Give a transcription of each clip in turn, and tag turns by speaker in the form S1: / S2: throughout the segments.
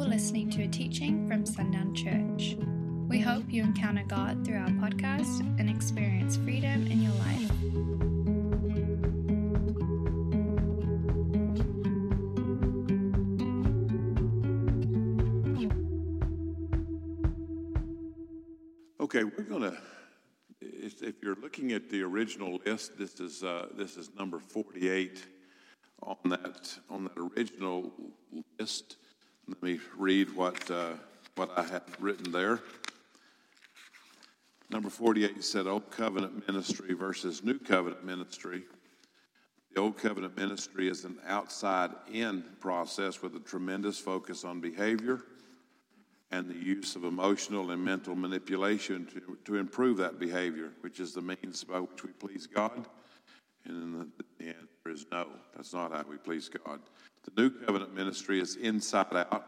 S1: You're listening to a teaching from Sundown Church. We hope you encounter God through our podcast and experience freedom in your life.
S2: Okay, we're going to. If you're looking at the original list, this is uh, this is number 48 on that on that original list. Let me read what uh, what I have written there. Number 48 said Old Covenant ministry versus New Covenant ministry. The Old Covenant ministry is an outside in process with a tremendous focus on behavior and the use of emotional and mental manipulation to, to improve that behavior, which is the means by which we please God. And the, the answer is no, that's not how we please God. The new covenant ministry is inside out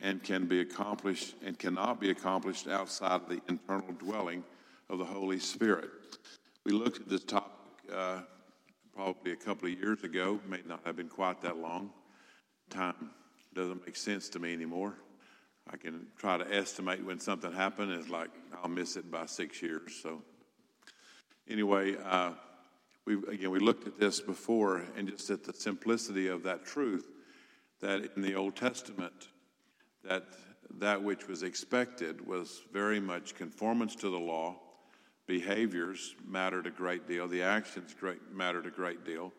S2: and can be accomplished and cannot be accomplished outside of the internal dwelling of the Holy Spirit. We looked at this topic uh, probably a couple of years ago, may not have been quite that long. Time doesn't make sense to me anymore. I can try to estimate when something happened. It's like I'll miss it by six years. So, anyway, uh, we again we looked at this before, and just at the simplicity of that truth that in the Old Testament, that that which was expected was very much conformance to the law. Behaviors mattered a great deal. The actions great, mattered a great deal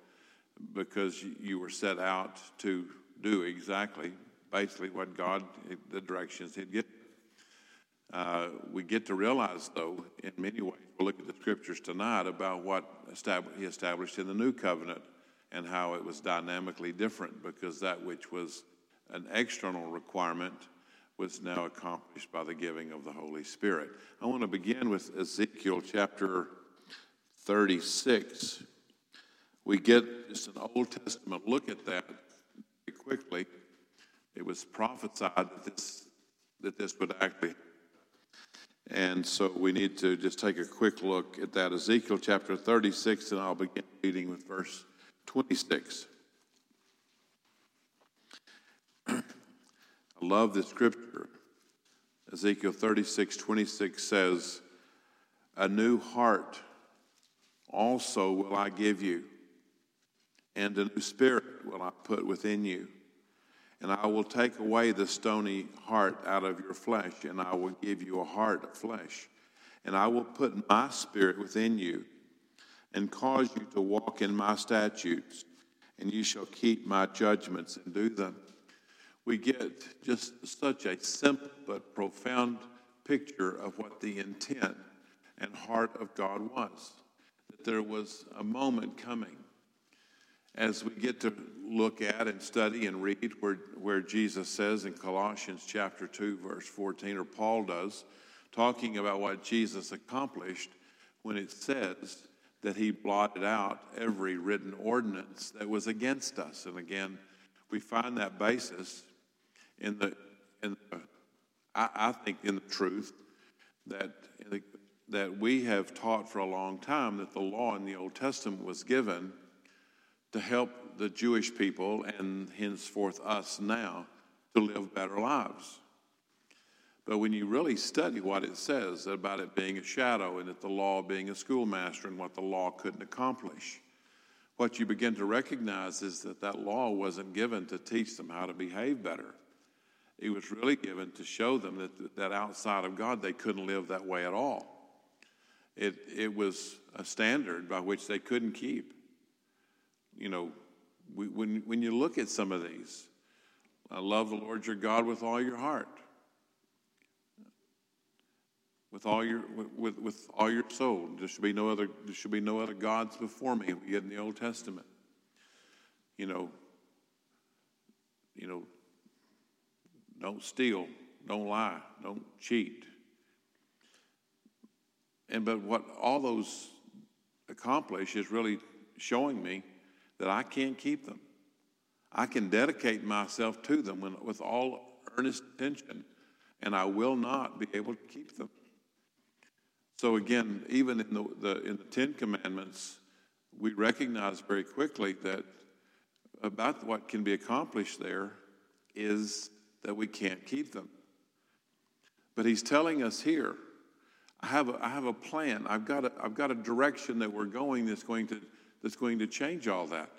S2: because you were set out to do exactly basically what God, the directions He'd given. Uh, we get to realize, though, in many ways, we'll look at the scriptures tonight about what He established in the new covenant and how it was dynamically different because that which was an external requirement was now accomplished by the giving of the Holy Spirit. I want to begin with Ezekiel chapter 36. We get just an Old Testament look at that very quickly it was prophesied that this that this would actually and so we need to just take a quick look at that. Ezekiel chapter 36 and i'll begin reading with verse 26 i love this scripture. Ezekiel 36 26 says a new heart also will i give you and a new spirit will i put within you and I will take away the stony heart out of your flesh, and I will give you a heart of flesh. And I will put my spirit within you, and cause you to walk in my statutes, and you shall keep my judgments and do them. We get just such a simple but profound picture of what the intent and heart of God was. That there was a moment coming as we get to look at and study and read where, where Jesus says in Colossians chapter 2, verse 14, or Paul does, talking about what Jesus accomplished when it says that he blotted out every written ordinance that was against us. And again, we find that basis in the, in the I, I think, in the truth that, the, that we have taught for a long time that the law in the Old Testament was given to help the Jewish people and henceforth us now to live better lives. But when you really study what it says about it being a shadow and that the law being a schoolmaster and what the law couldn't accomplish, what you begin to recognize is that that law wasn't given to teach them how to behave better. It was really given to show them that, that outside of God they couldn't live that way at all. It, it was a standard by which they couldn't keep you know, we, when, when you look at some of these, I love the Lord your God with all your heart, with all your with, with all your soul. There should be no other there should be no other gods before me. Get in the Old Testament. You know, you know, don't steal, don't lie, don't cheat. And but what all those accomplish is really showing me that I can't keep them. I can dedicate myself to them when, with all earnest attention, and I will not be able to keep them. So again, even in the, the in the Ten Commandments, we recognize very quickly that about what can be accomplished there is that we can't keep them. But he's telling us here, I have a, I have a plan. I've got a, I've got a direction that we're going that's going to that's going to change all that.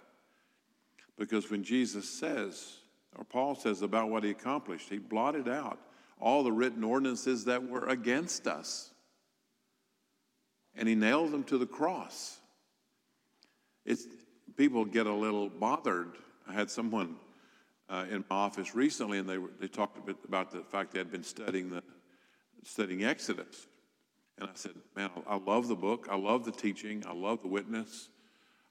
S2: Because when Jesus says, or Paul says about what he accomplished, he blotted out all the written ordinances that were against us. And he nailed them to the cross. It's, people get a little bothered. I had someone uh, in my office recently, and they, were, they talked a bit about the fact they had been studying, the, studying Exodus. And I said, Man, I love the book. I love the teaching. I love the witness.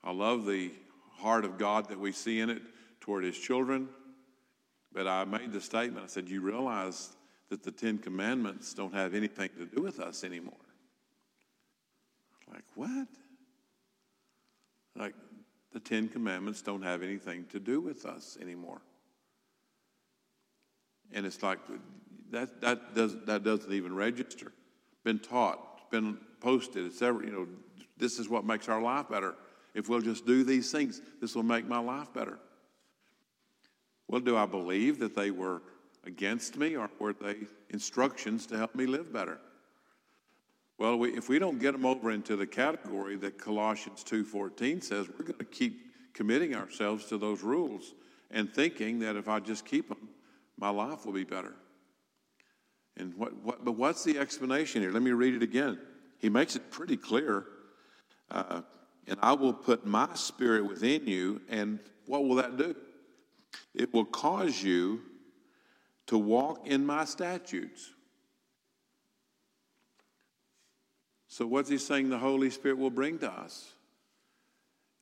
S2: I love the heart of God that we see in it toward his children. But I made the statement I said, You realize that the Ten Commandments don't have anything to do with us anymore. Like, what? Like, the Ten Commandments don't have anything to do with us anymore. And it's like, that, that, does, that doesn't even register. Been taught, been posted, it's ever, you know, this is what makes our life better. If we'll just do these things, this will make my life better. Well, do I believe that they were against me or were they instructions to help me live better? Well, we, if we don't get them over into the category that Colossians 2:14 says, we're going to keep committing ourselves to those rules and thinking that if I just keep them, my life will be better. And what, what but what's the explanation here? Let me read it again. He makes it pretty clear. Uh, and I will put my spirit within you. And what will that do? It will cause you to walk in my statutes. So, what's he saying the Holy Spirit will bring to us?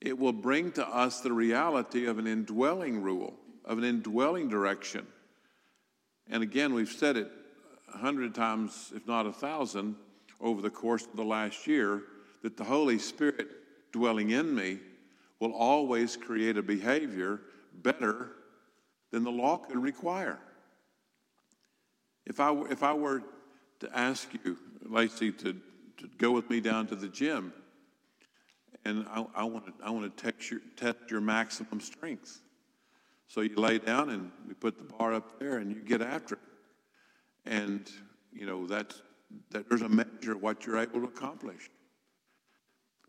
S2: It will bring to us the reality of an indwelling rule, of an indwelling direction. And again, we've said it a hundred times, if not a thousand, over the course of the last year, that the Holy Spirit dwelling in me will always create a behavior better than the law could require. If I, if I were to ask you, Lacey, to, to go with me down to the gym, and I, I want to I want to test your, test your maximum strength. So you lay down and we put the bar up there and you get after it. And, you know, that's, that there's a measure of what you're able to accomplish.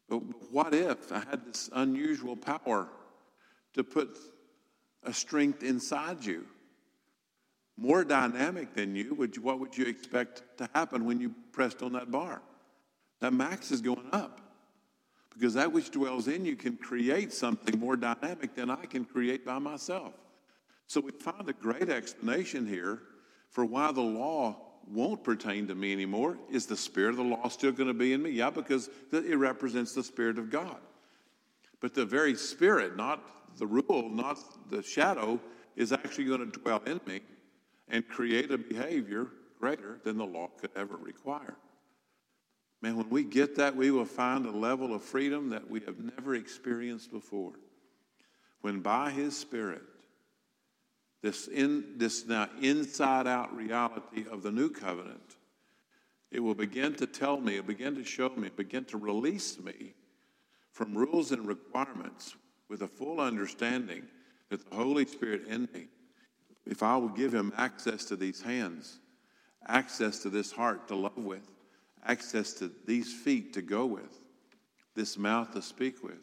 S2: But what if I had this unusual power to put a strength inside you? More dynamic than you, would you, what would you expect to happen when you pressed on that bar? That max is going up because that which dwells in you can create something more dynamic than I can create by myself. So we find a great explanation here for why the law won't pertain to me anymore. Is the spirit of the law still going to be in me? Yeah, because it represents the spirit of God. But the very spirit, not the rule, not the shadow, is actually going to dwell in me and create a behavior greater than the law could ever require. Man, when we get that, we will find a level of freedom that we have never experienced before. When by His Spirit, this, in, this now inside out reality of the new covenant, it will begin to tell me, it begin to show me, begin to release me from rules and requirements with a full understanding that the Holy Spirit in me, if I will give him access to these hands, access to this heart to love with, access to these feet to go with, this mouth to speak with,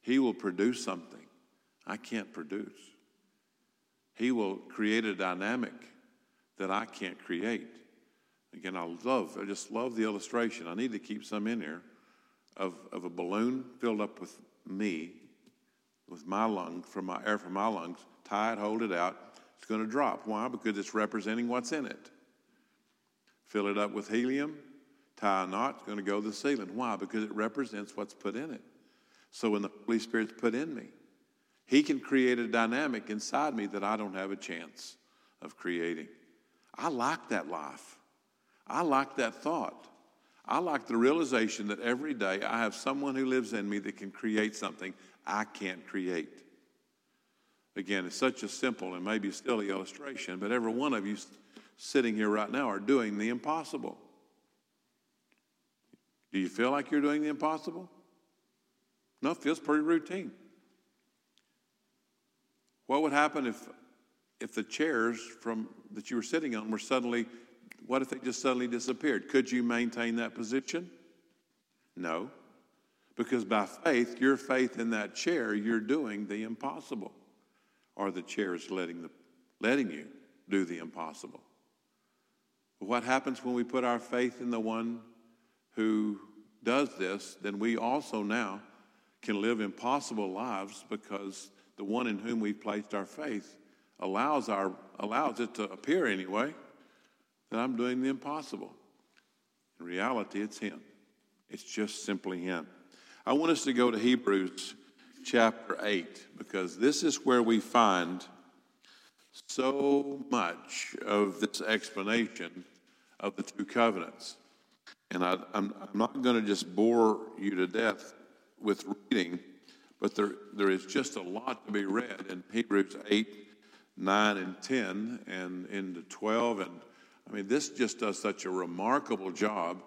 S2: he will produce something I can't produce. He will create a dynamic that I can't create. Again, I love, I just love the illustration. I need to keep some in here of, of a balloon filled up with me, with my lungs, from my air from my lungs, tie it, hold it out. It's going to drop. Why? Because it's representing what's in it. Fill it up with helium, tie a knot, it's going to go to the ceiling. Why? Because it represents what's put in it. So when the Holy Spirit's put in me, he can create a dynamic inside me that I don't have a chance of creating. I like that life. I like that thought. I like the realization that every day I have someone who lives in me that can create something I can't create. Again, it's such a simple and maybe silly illustration, but every one of you sitting here right now are doing the impossible. Do you feel like you're doing the impossible? No, it feels pretty routine. What would happen if if the chairs from that you were sitting on were suddenly, what if they just suddenly disappeared? Could you maintain that position? No. Because by faith, your faith in that chair, you're doing the impossible. Or the chair is letting, the, letting you do the impossible. What happens when we put our faith in the one who does this? Then we also now can live impossible lives because the one in whom we've placed our faith allows, our, allows it to appear anyway that I'm doing the impossible. In reality, it's Him. It's just simply Him. I want us to go to Hebrews chapter 8 because this is where we find so much of this explanation of the two covenants. And I, am not going to just bore you to death with reading, but there, there is just a lot to be read in Hebrews 8, 9, and 10, and into 12. And I mean, this just does such a remarkable job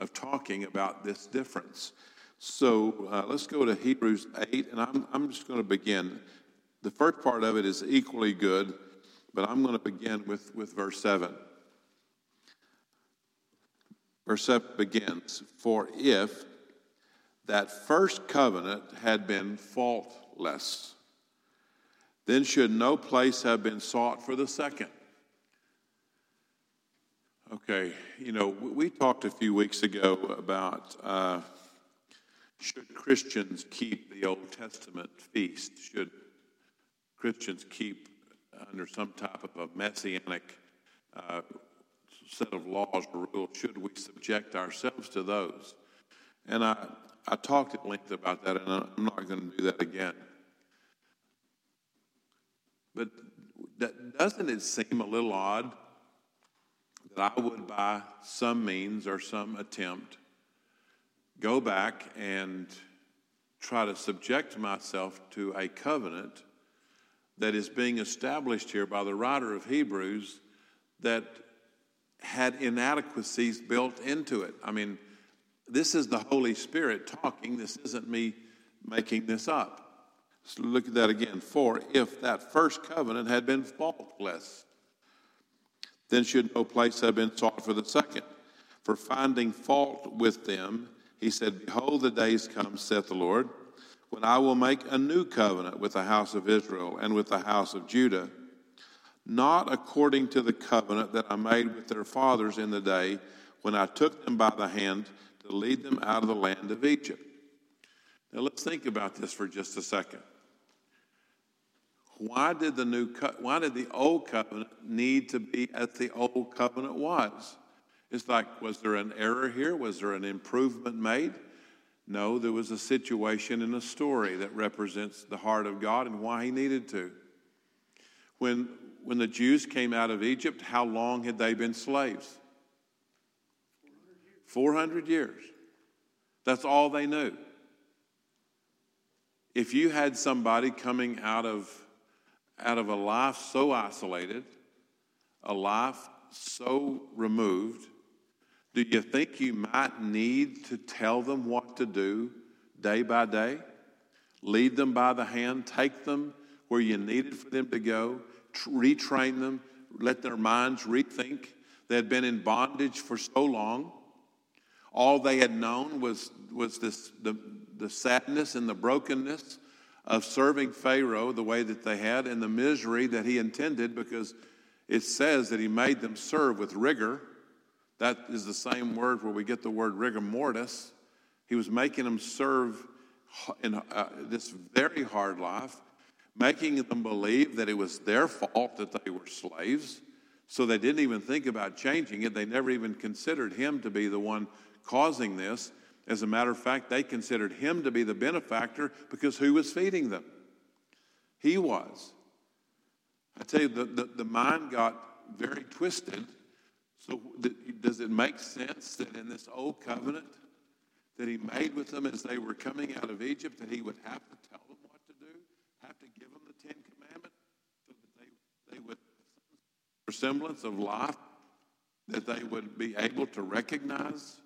S2: of talking about this difference. So uh, let's go to Hebrews 8, and I'm, I'm just going to begin. The first part of it is equally good, but I'm going to begin with, with verse 7. Verse 7 begins For if that first covenant had been faultless, then should no place have been sought for the second. Okay, you know, we talked a few weeks ago about uh, should Christians keep the Old Testament feast? Should Christians keep under some type of a messianic uh, set of laws or rules? Should we subject ourselves to those? And I, I talked at length about that, and I'm not going to do that again. But that, doesn't it seem a little odd that I would, by some means or some attempt, go back and try to subject myself to a covenant that is being established here by the writer of Hebrews that had inadequacies built into it. I mean, this is the Holy Spirit talking. This isn't me making this up. Look at that again. For if that first covenant had been faultless, then should no place have been sought for the second. For finding fault with them, he said, Behold, the days come, saith the Lord, when I will make a new covenant with the house of Israel and with the house of Judah, not according to the covenant that I made with their fathers in the day when I took them by the hand to lead them out of the land of Egypt. Now let's think about this for just a second. Why did the new co- why did the old covenant need to be as the old covenant was? It's like, was there an error here? Was there an improvement made? No, there was a situation in a story that represents the heart of God and why he needed to. When when the Jews came out of Egypt, how long had they been slaves? 400 years. That's all they knew. If you had somebody coming out of, out of a life so isolated, a life so removed, do you think you might need to tell them what to do day by day? Lead them by the hand, take them where you needed for them to go, retrain them, let their minds rethink. They had been in bondage for so long. All they had known was, was this, the, the sadness and the brokenness of serving Pharaoh the way that they had and the misery that he intended because it says that he made them serve with rigor. That is the same word where we get the word rigor mortis. He was making them serve in uh, this very hard life, making them believe that it was their fault that they were slaves. So they didn't even think about changing it. They never even considered him to be the one causing this. As a matter of fact, they considered him to be the benefactor because who was feeding them? He was. I tell you, the, the, the mind got very twisted. So, does it make sense that in this old covenant that he made with them as they were coming out of Egypt, that he would have to tell them what to do, have to give them the Ten Commandments so that they, they would, semblance of life, that they would be able to recognize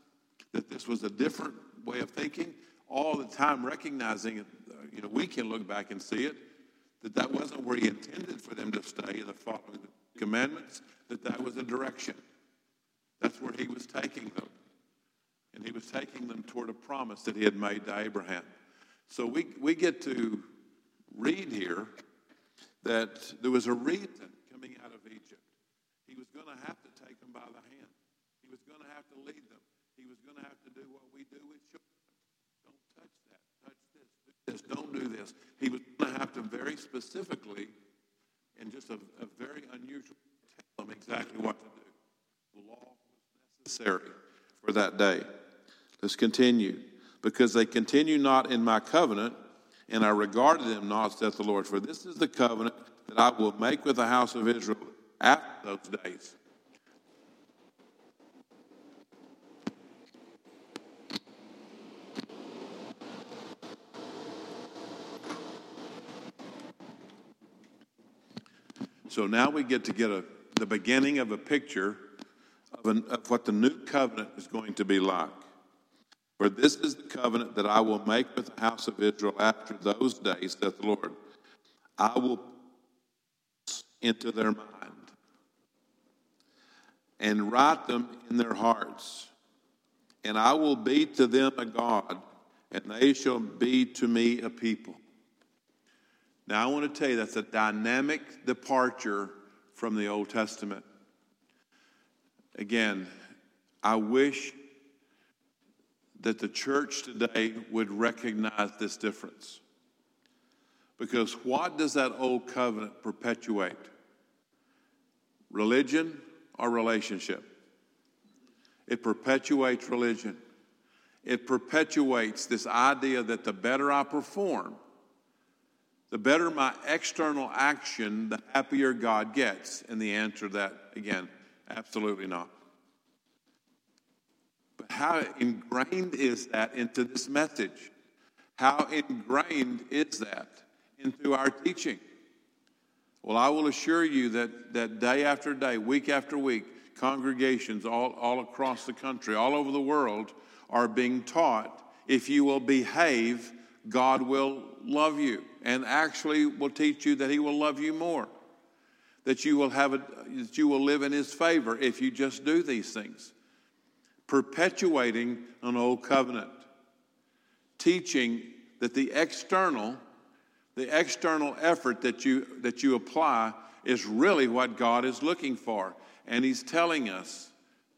S2: that this was a different way of thinking, all the time recognizing. Uh, you know, we can look back and see it, that that wasn't where he intended for them to stay, the following commandments, that that was a direction. That's where he was taking them. And he was taking them toward a promise that he had made to Abraham. So we, we get to read here that there was a reason coming out of Egypt. He was going to have to take them by the hand. He was going to have to lead them. He was going to have to do what we do with children. Don't touch that. Touch this. Do this. Don't do this. He was going to have to very specifically and just a, a very unusual tell them exactly what to do. The law was necessary for that day. Let's continue. Because they continue not in my covenant, and I regarded them not, saith the Lord. For this is the covenant that I will make with the house of Israel after those days. So now we get to get a, the beginning of a picture of, an, of what the new covenant is going to be like. For this is the covenant that I will make with the house of Israel after those days, saith the Lord. I will into their mind and write them in their hearts. And I will be to them a God, and they shall be to me a people. Now, I want to tell you that's a dynamic departure from the Old Testament. Again, I wish that the church today would recognize this difference. Because what does that old covenant perpetuate? Religion or relationship? It perpetuates religion. It perpetuates this idea that the better I perform, the better my external action, the happier God gets. And the answer to that, again, absolutely not. But how ingrained is that into this message? How ingrained is that into our teaching? Well, I will assure you that, that day after day, week after week, congregations all, all across the country, all over the world, are being taught if you will behave, God will love you and actually will teach you that He will love you more. That you will have a, that you will live in His favor if you just do these things perpetuating an old covenant, teaching that the external, the external effort that you, that you apply is really what God is looking for. And He's telling us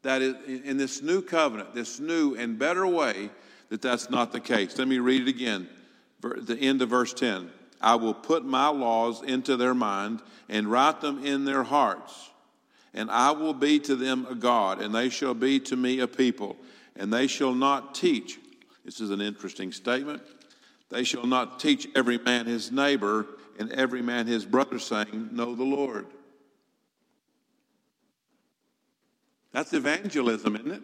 S2: that in this new covenant, this new and better way, that that's not the case. Let me read it again, the end of verse 10. I will put my laws into their mind and write them in their hearts and I will be to them a God, and they shall be to me a people, and they shall not teach. This is an interesting statement. They shall not teach every man his neighbor and every man his brother, saying, Know the Lord. That's evangelism, isn't it?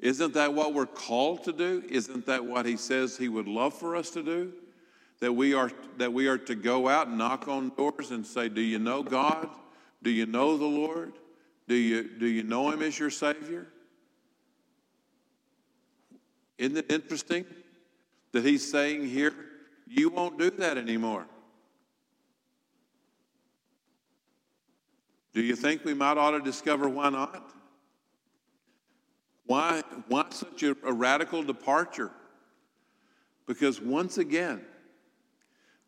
S2: Isn't that what we're called to do? Isn't that what he says he would love for us to do? That we are that we are to go out and knock on doors and say, "Do you know God?" Do you know the Lord? Do you, do you know Him as your Savior? Isn't it interesting that He's saying here, you won't do that anymore? Do you think we might ought to discover why not? Why, why such a, a radical departure? Because once again,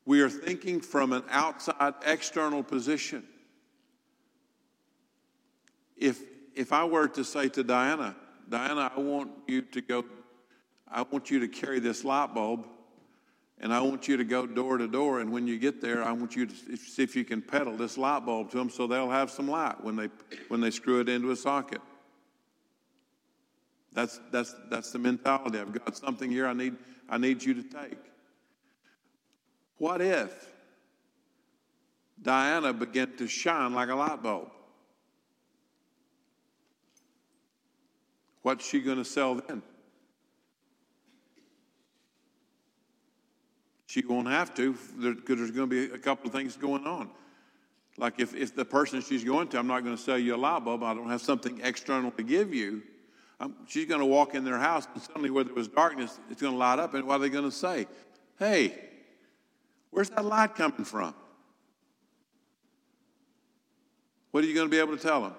S2: we are thinking from an outside external position if if I were to say to Diana, Diana, I want you to go, I want you to carry this light bulb, and I want you to go door to door, and when you get there, I want you to see if you can peddle this light bulb to them so they'll have some light when they when they screw it into a socket. That's that's that's the mentality. I've got something here I need I need you to take. What if Diana began to shine like a light bulb? What's she going to sell then? She won't have to because there's going to be a couple of things going on. Like if, if the person she's going to, I'm not going to sell you a light bulb, I don't have something external to give you. Um, she's going to walk in their house and suddenly where there was darkness, it's going to light up. And what are they going to say? Hey, Where's that light coming from? What are you going to be able to tell them?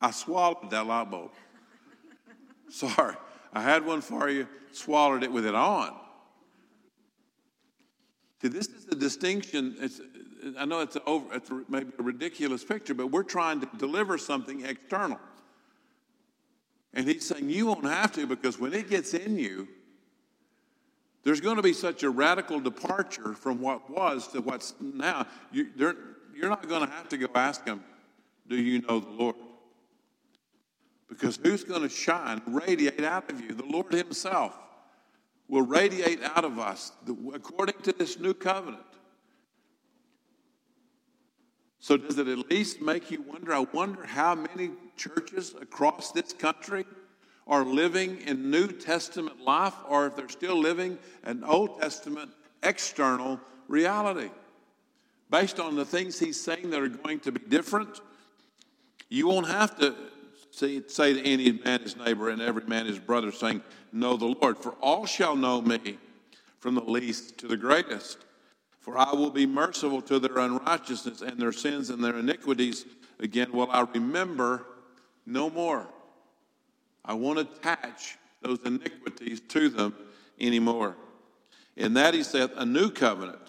S2: I swallowed that light bulb. Sorry, I had one for you, swallowed it with it on. See, this is the distinction. It's, I know it's, over, it's maybe a ridiculous picture, but we're trying to deliver something external. And he's saying, You won't have to because when it gets in you, there's going to be such a radical departure from what was to what's now. You, you're not going to have to go ask him, Do you know the Lord? Because who's going to shine, radiate out of you? The Lord Himself will radiate out of us according to this new covenant. So, does it at least make you wonder? I wonder how many churches across this country are living in New Testament life or if they're still living an Old Testament external reality. Based on the things he's saying that are going to be different, you won't have to say, say to any man his neighbor and every man his brother, saying, Know the Lord. For all shall know me, from the least to the greatest. For I will be merciful to their unrighteousness and their sins and their iniquities. Again, will I remember no more. I won't attach those iniquities to them anymore. In that he saith, A new covenant.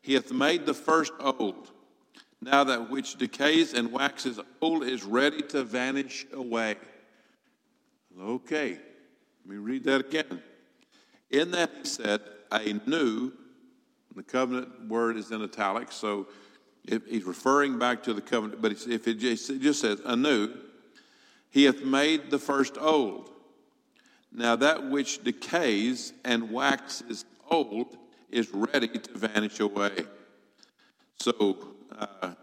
S2: He hath made the first old. Now that which decays and waxes old is ready to vanish away. Okay, let me read that again. In that he said, A new the covenant word is in italics, so if he's referring back to the covenant, but if it just, says anew, he hath made the first old. Now that which decays and waxes old is ready to vanish away. So, uh,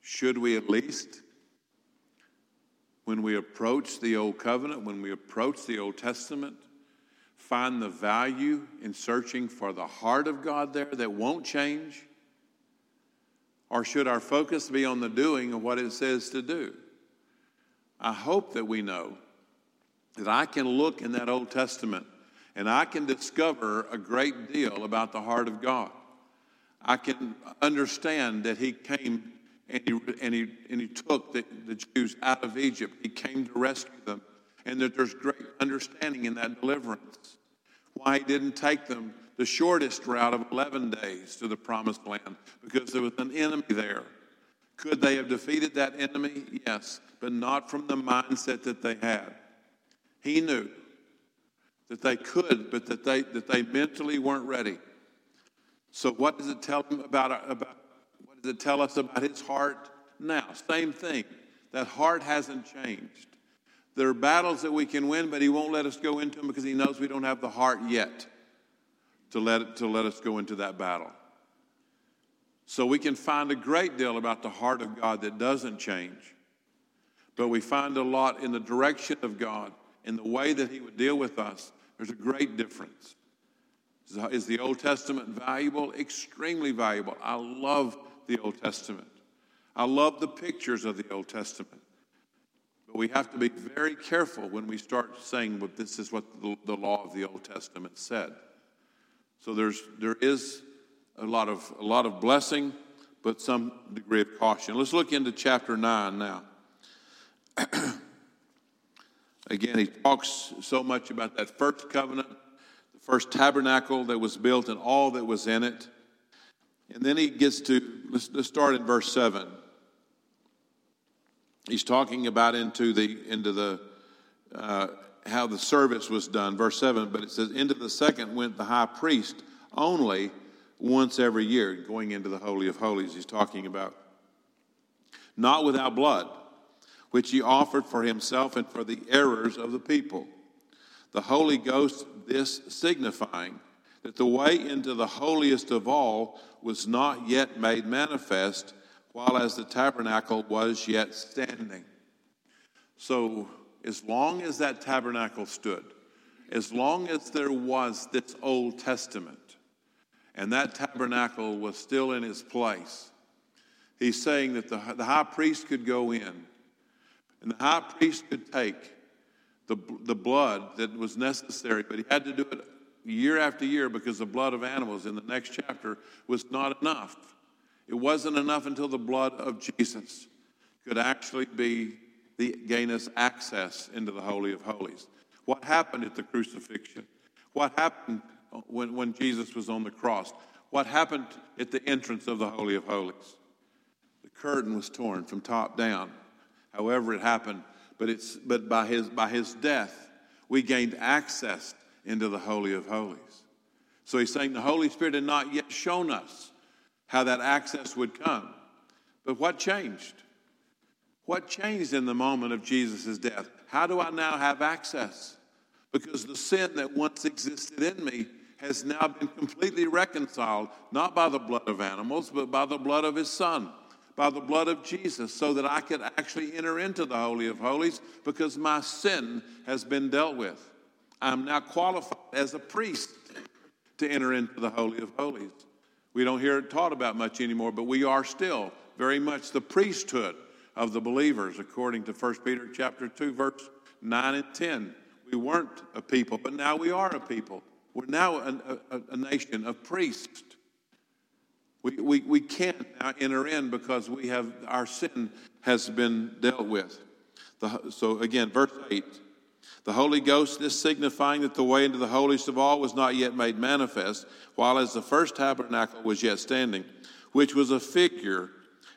S2: should we at least, when we approach the Old Covenant, when we approach the Old Testament, find the value in searching for the heart of God there that won't change? Or should our focus be on the doing of what it says to do? I hope that we know that I can look in that Old Testament and I can discover a great deal about the heart of God. I can understand that He came and He, and he, and he took the, the Jews out of Egypt. He came to rescue them, and that there's great understanding in that deliverance why he didn't take them the shortest route of 11 days to the promised land because there was an enemy there. Could they have defeated that enemy? Yes, but not from the mindset that they had. He knew that they could, but that they, that they mentally weren't ready. So, what does it tell them about, about what does it tell us about his heart now? Same thing. That heart hasn't changed. There are battles that we can win, but He won't let us go into them because He knows we don't have the heart yet to let, to let us go into that battle. So we can find a great deal about the heart of God that doesn't change. But we find a lot in the direction of God, in the way that He would deal with us. There's a great difference. Is the Old Testament valuable? Extremely valuable. I love the Old Testament. I love the pictures of the Old Testament. But we have to be very careful when we start saying, well, this is what the, the law of the Old Testament said. So there's, there is a lot, of, a lot of blessing, but some degree of caution. Let's look into chapter 9 now. Again, he talks so much about that first covenant, the first tabernacle that was built, and all that was in it. And then he gets to, let's, let's start in verse 7 he's talking about into the into the uh, how the service was done. Verse 7 but it says into the second went the high priest only once every year going into the holy of holies he's talking about. Not without blood which he offered for himself and for the errors of the people. The holy ghost this signifying that the way into the holiest of all was not yet made manifest while as the tabernacle was yet standing. So, as long as that tabernacle stood, as long as there was this Old Testament, and that tabernacle was still in its place, he's saying that the, the high priest could go in, and the high priest could take the, the blood that was necessary, but he had to do it year after year because the blood of animals in the next chapter was not enough. It wasn't enough until the blood of Jesus could actually be the gain us access into the Holy of Holies. What happened at the crucifixion? What happened when, when Jesus was on the cross? What happened at the entrance of the Holy of Holies? The curtain was torn from top down. However, it happened, but, it's, but by, his, by his death, we gained access into the Holy of Holies. So he's saying the Holy Spirit had not yet shown us how that access would come. But what changed? What changed in the moment of Jesus' death? How do I now have access? Because the sin that once existed in me has now been completely reconciled, not by the blood of animals, but by the blood of his son, by the blood of Jesus, so that I could actually enter into the Holy of Holies because my sin has been dealt with. I'm now qualified as a priest to enter into the Holy of Holies. We don't hear it taught about much anymore, but we are still very much the priesthood of the believers, according to 1 Peter chapter 2, verse 9 and 10. We weren't a people, but now we are a people. We're now a, a, a nation of priests. We, we, we can't now enter in because we have our sin has been dealt with. The, so again, verse 8 the Holy Ghost is signifying that the way into the holiest of all was not yet made manifest, while as the first tabernacle was yet standing, which was a figure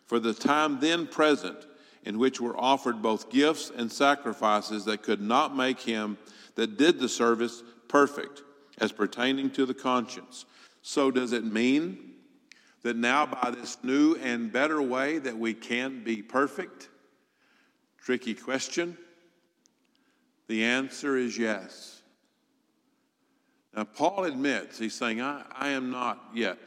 S2: for the time then present, in which were offered both gifts and sacrifices that could not make him that did the service perfect, as pertaining to the conscience. So, does it mean that now by this new and better way that we can be perfect? Tricky question. The answer is yes. Now, Paul admits, he's saying, I, I am not yet.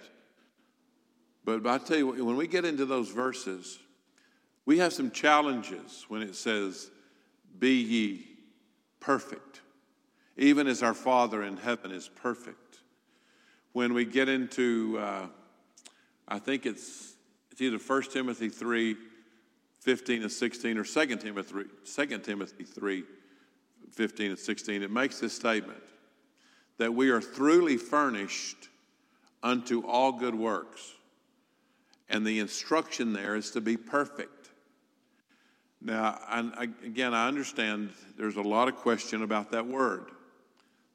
S2: But, but I tell you, when we get into those verses, we have some challenges when it says, Be ye perfect, even as our Father in heaven is perfect. When we get into, uh, I think it's, it's either 1 Timothy 3 15 and 16 or 2 Timothy, 2 Timothy 3 15 and 16, it makes this statement that we are throughly furnished unto all good works. And the instruction there is to be perfect. Now, I, again, I understand there's a lot of question about that word,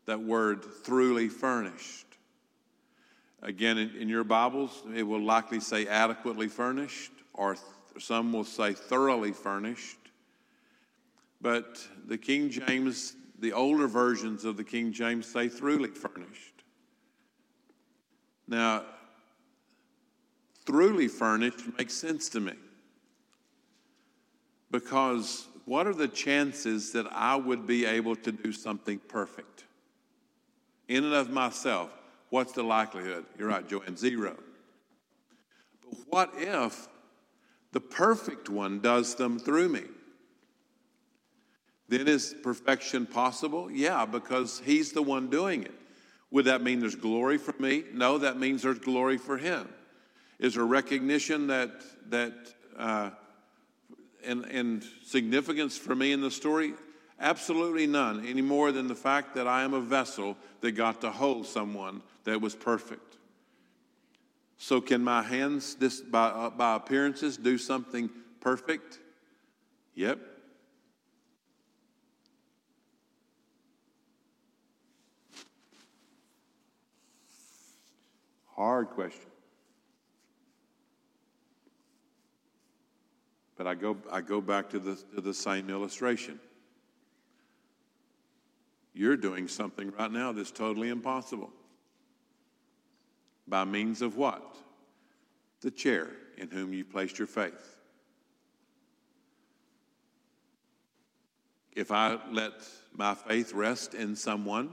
S2: that word throughly furnished. Again, in, in your Bibles, it will likely say adequately furnished, or th- some will say thoroughly furnished. But the King James, the older versions of the King James say throughly furnished. Now, throughly furnished makes sense to me. Because what are the chances that I would be able to do something perfect? In and of myself, what's the likelihood? You're right, Joanne, zero. But what if the perfect one does them through me? Then is perfection possible? Yeah, because he's the one doing it. Would that mean there's glory for me? No, that means there's glory for him. Is there recognition that that uh, and, and significance for me in the story? Absolutely none, any more than the fact that I am a vessel that got to hold someone that was perfect. So, can my hands, this, by, uh, by appearances, do something perfect? Yep, Hard question. But I go, I go back to the, to the same illustration. You're doing something right now that's totally impossible. By means of what? The chair in whom you placed your faith. If I let my faith rest in someone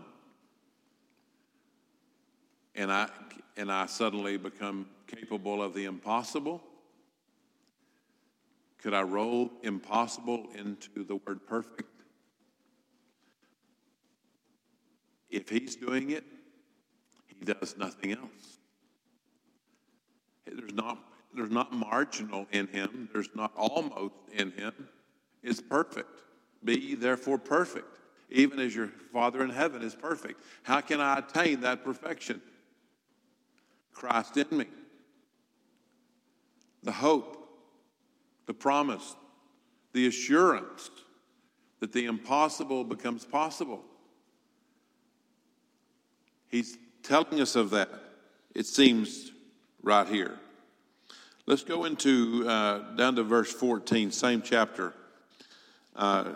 S2: and I and I suddenly become capable of the impossible? Could I roll impossible into the word perfect? If he's doing it, he does nothing else. There's not, there's not marginal in him, there's not almost in him. It's perfect. Be therefore perfect, even as your Father in heaven is perfect. How can I attain that perfection? Christ in me. The hope, the promise, the assurance that the impossible becomes possible. He's telling us of that, it seems, right here. Let's go into uh, down to verse 14, same chapter. Uh,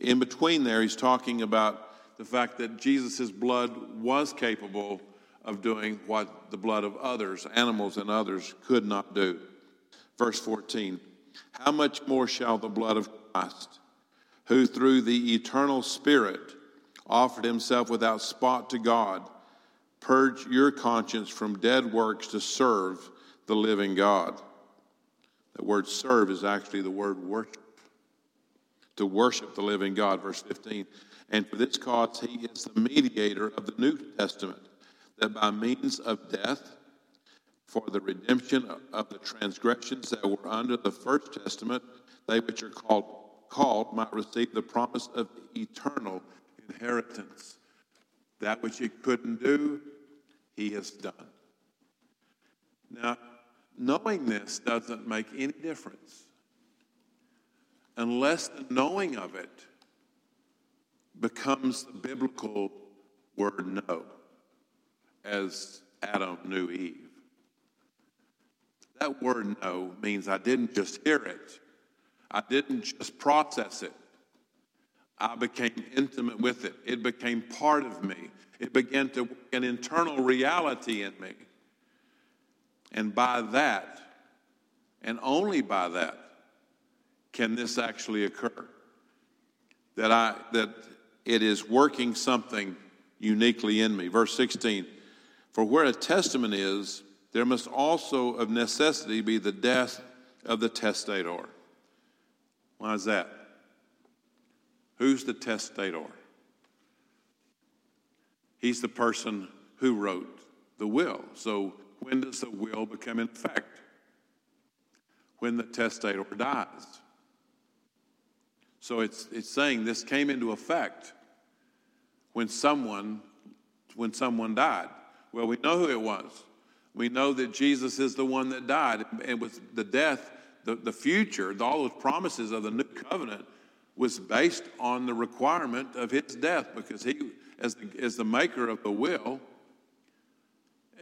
S2: in between there, he's talking about the fact that Jesus' blood was capable of doing what the blood of others, animals and others, could not do. Verse 14 How much more shall the blood of Christ, who through the eternal Spirit offered himself without spot to God, purge your conscience from dead works to serve the living God? The word serve is actually the word worship. To worship the living God, verse 15. And for this cause, he is the mediator of the New Testament that by means of death, for the redemption of the transgressions that were under the first testament, they which are called called might receive the promise of eternal inheritance. That which he couldn't do, he has done. Now, knowing this doesn't make any difference unless the knowing of it becomes the biblical word know as Adam knew Eve. That word know means I didn't just hear it, I didn't just process it. I became intimate with it. It became part of me. It began to an internal reality in me. And by that, and only by that, can this actually occur. That I that it is working something uniquely in me. Verse 16 for where a testament is, there must also of necessity be the death of the testator. Why is that? Who's the testator? He's the person who wrote the will. So when does the will become in effect? When the testator dies. So it's, it's saying this came into effect when someone when someone died. Well, we know who it was. We know that Jesus is the one that died. And with the death, the, the future, all those promises of the new covenant was based on the requirement of his death because he, as the, as the maker of the will,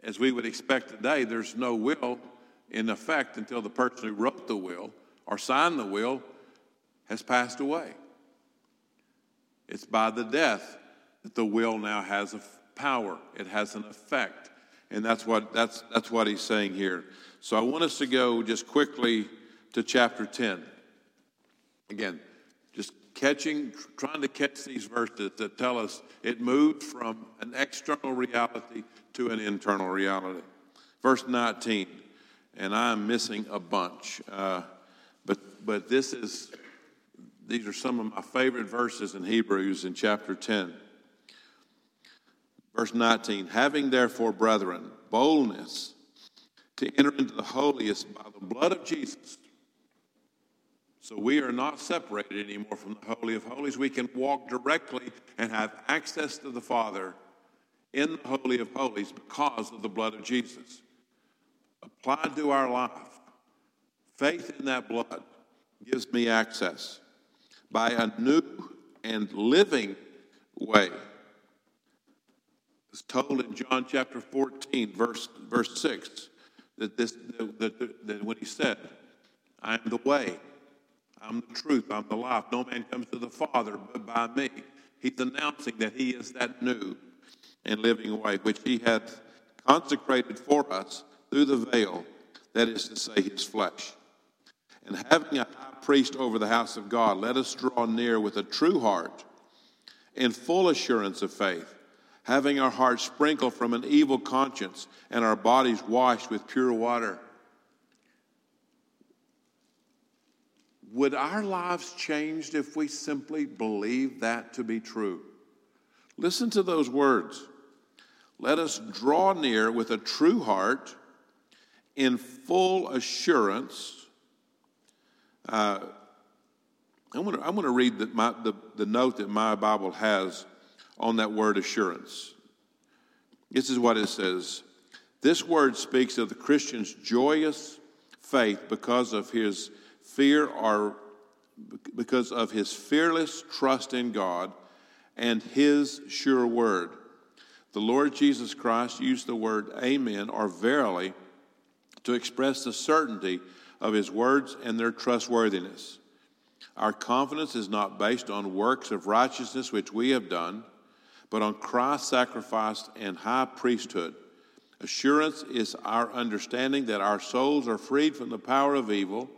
S2: as we would expect today, there's no will in effect until the person who wrote the will or signed the will has passed away. It's by the death that the will now has a power, it has an effect. And that's what, that's, that's what he's saying here. So I want us to go just quickly to chapter 10. Again, just catching, trying to catch these verses that tell us it moved from an external reality to an internal reality. Verse 19, and I'm missing a bunch, uh, but, but this is, these are some of my favorite verses in Hebrews in chapter 10. Verse 19, having therefore, brethren, boldness to enter into the holiest by the blood of Jesus. So we are not separated anymore from the Holy of Holies. We can walk directly and have access to the Father in the Holy of Holies because of the blood of Jesus. Applied to our life, faith in that blood gives me access by a new and living way it's told in John chapter 14, verse, verse 6, that, this, that, that, when he said, I am the way, I'm the truth, I'm the life, no man comes to the Father but by me. He's announcing that he is that new and living way, which he hath consecrated for us through the veil, that is to say, his flesh. And having a high priest over the house of God, let us draw near with a true heart in full assurance of faith having our hearts sprinkled from an evil conscience and our bodies washed with pure water. Would our lives change if we simply believe that to be true? Listen to those words. Let us draw near with a true heart in full assurance. Uh, I'm going to read the, my, the, the note that my Bible has on that word assurance. This is what it says This word speaks of the Christian's joyous faith because of his fear or because of his fearless trust in God and his sure word. The Lord Jesus Christ used the word amen or verily to express the certainty of his words and their trustworthiness. Our confidence is not based on works of righteousness which we have done, but on Christ's sacrifice and high priesthood. Assurance is our understanding that our souls are freed from the power of evil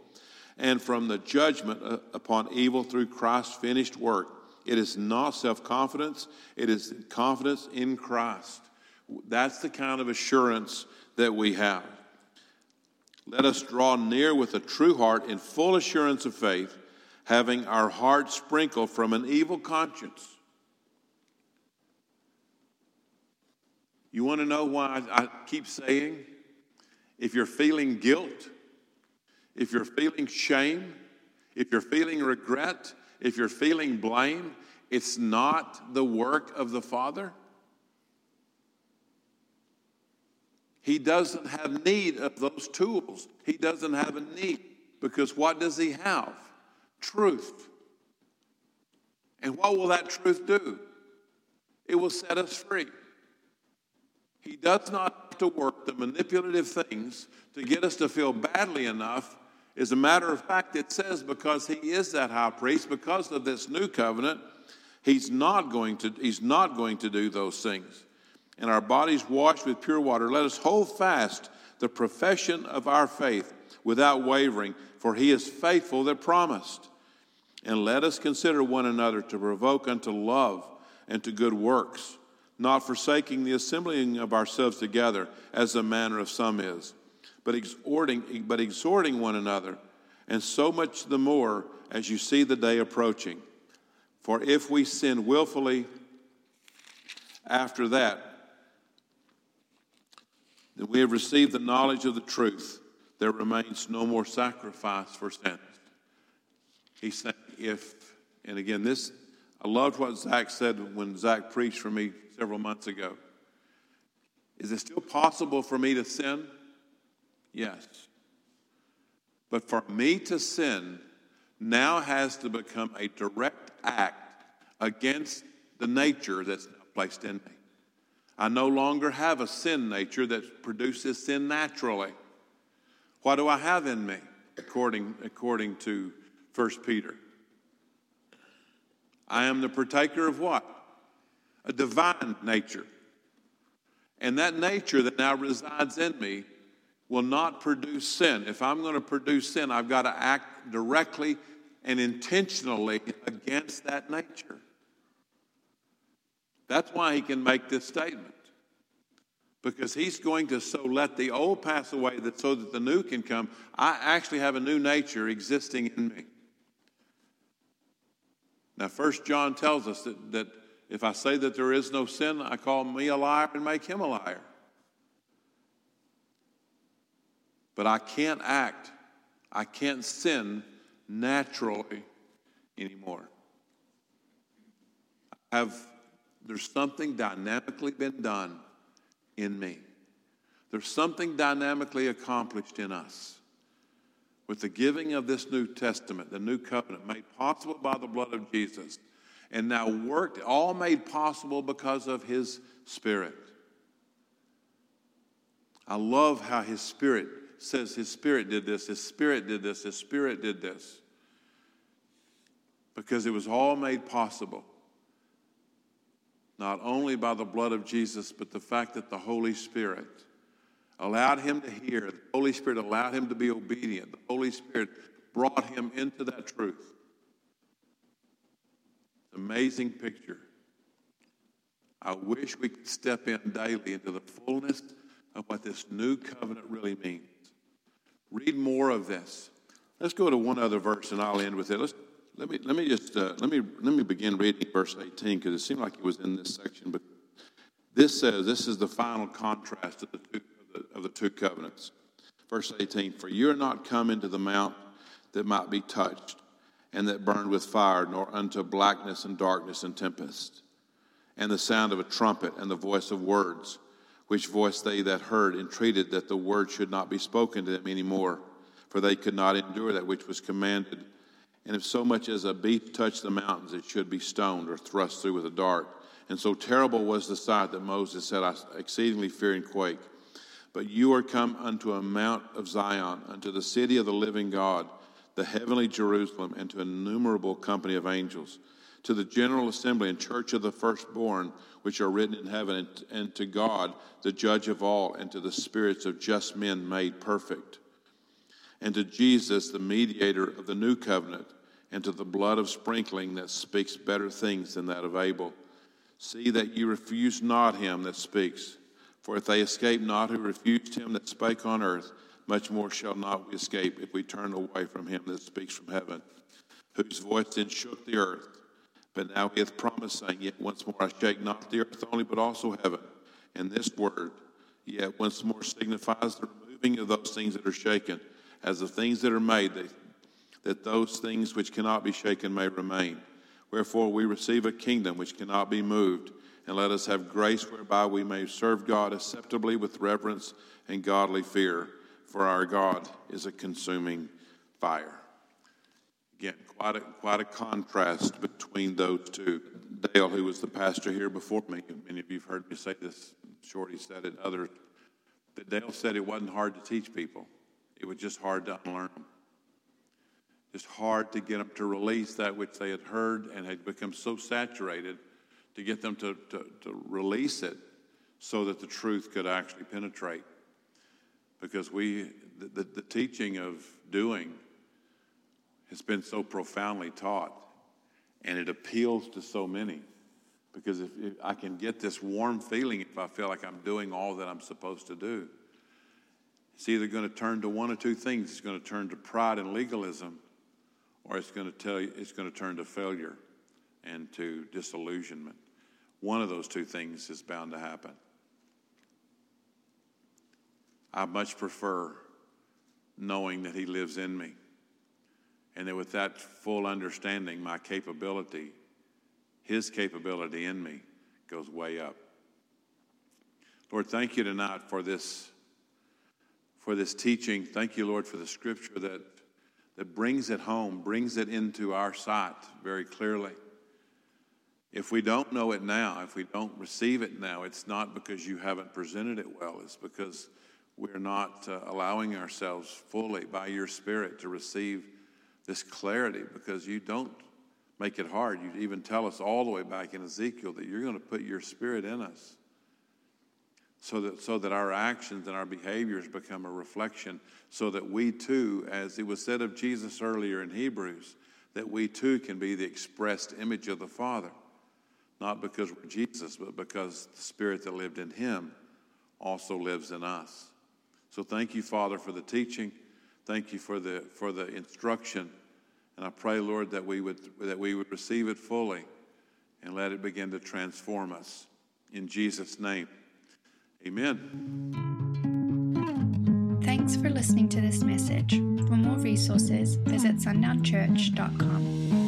S2: and from the judgment uh, upon evil through Christ's finished work. It is not self confidence, it is confidence in Christ. That's the kind of assurance that we have. Let us draw near with a true heart in full assurance of faith, having our hearts sprinkled from an evil conscience. You want to know why I, keep saying if you're feeling guilt, if you're feeling shame, if you're feeling regret, if you're feeling blame, it's not the work of the Father. He doesn't have need of those tools. He doesn't have a need because what does he have? Truth. And what will that truth do? It will set us free. He does not have to work the manipulative things to get us to feel badly enough. As a matter of fact, it says because he is that high priest, because of this new covenant, he's not going to, he's not going to do those things and our bodies washed with pure water, let us hold fast the profession of our faith without wavering, for he is faithful that promised. And let us consider one another to provoke unto love and to good works, not forsaking the assembling of ourselves together, as the manner of some is, but exhorting, but exhorting one another, and so much the more as you see the day approaching. For if we sin willfully after that, that we have received the knowledge of the truth, there remains no more sacrifice for sins. He said, if, and again, this, I loved what Zach said when Zach preached for me several months ago. Is it still possible for me to sin? Yes. But for me to sin now has to become a direct act against the nature that's placed in me. I no longer have a sin nature that produces sin naturally. What do I have in me, according, according to 1 Peter? I am the partaker of what? A divine nature. And that nature that now resides in me will not produce sin. If I'm going to produce sin, I've got to act directly and intentionally against that nature. That's why he can make this statement. Because he's going to so let the old pass away that so that the new can come. I actually have a new nature existing in me. Now, First John tells us that, that if I say that there is no sin, I call me a liar and make him a liar. But I can't act, I can't sin naturally anymore. I have there's something dynamically been done in me. There's something dynamically accomplished in us with the giving of this New Testament, the new covenant, made possible by the blood of Jesus, and now worked, all made possible because of His Spirit. I love how His Spirit says His Spirit did this, His Spirit did this, His Spirit did this. Because it was all made possible not only by the blood of Jesus, but the fact that the Holy Spirit allowed him to hear, the Holy Spirit allowed him to be obedient, the Holy Spirit brought him into that truth. Amazing picture. I wish we could step in daily into the fullness of what this new covenant really means. Read more of this. Let's go to one other verse and I'll end with it. Let's let me let me just uh, let me let me begin reading verse 18 because it seemed like it was in this section, but this says this is the final contrast of the two, of the, two covenants. Verse 18: For you are not come into the mount that might be touched, and that burned with fire, nor unto blackness and darkness and tempest, and the sound of a trumpet and the voice of words, which voice they that heard entreated that the word should not be spoken to them any more, for they could not endure that which was commanded. And if so much as a beast touched the mountains, it should be stoned or thrust through with a dart. And so terrible was the sight that Moses said, I exceedingly fear and quake. But you are come unto a mount of Zion, unto the city of the living God, the heavenly Jerusalem, and to an innumerable company of angels, to the general assembly and church of the firstborn, which are written in heaven, and, and to God, the judge of all, and to the spirits of just men made perfect, and to Jesus, the mediator of the new covenant, and to the blood of sprinkling that speaks better things than that of Abel. See that you refuse not him that speaks. For if they escape not who refused him that spake on earth, much more shall not we escape if we turn away from him that speaks from heaven, whose voice then shook the earth. But now he hath promised, saying, Yet once more I shake not the earth only, but also heaven. And this word, yet once more, signifies the removing of those things that are shaken, as the things that are made, that, that those things which cannot be shaken may remain. Wherefore we receive a kingdom which cannot be moved and let us have grace whereby we may serve God acceptably with reverence and godly fear, for our God is a consuming fire. Again, quite a, quite a contrast between those two. Dale, who was the pastor here before me, many of you have heard me say this, Shorty said it, others, that Dale said it wasn't hard to teach people. It was just hard to unlearn them. Just hard to get them to release that which they had heard and had become so saturated – to get them to, to, to release it so that the truth could actually penetrate. Because we, the, the, the teaching of doing has been so profoundly taught, and it appeals to so many. Because if, if, I can get this warm feeling if I feel like I'm doing all that I'm supposed to do, it's either going to turn to one or two things. It's going to turn to pride and legalism, or it's going to tell you it's going to turn to failure and to disillusionment. One of those two things is bound to happen. I much prefer knowing that He lives in me. And that with that full understanding, my capability, His capability in me, goes way up. Lord, thank you tonight for this, for this teaching. Thank you, Lord, for the scripture that, that brings it home, brings it into our sight very clearly. If we don't know it now, if we don't receive it now, it's not because you haven't presented it well. It's because we're not uh, allowing ourselves fully by your Spirit to receive this clarity because you don't make it hard. You even tell us all the way back in Ezekiel that you're going to put your Spirit in us so that, so that our actions and our behaviors become a reflection, so that we too, as it was said of Jesus earlier in Hebrews, that we too can be the expressed image of the Father not because we're Jesus, but because the Spirit that lived in him also lives in us. So thank you, Father, for the teaching. Thank you for the for the instruction. And I pray, Lord, that we would that we would receive it fully and let it begin to transform us. In Jesus' name. Amen.
S1: Thanks for listening to this message. For more resources, visit sundownchurch.com.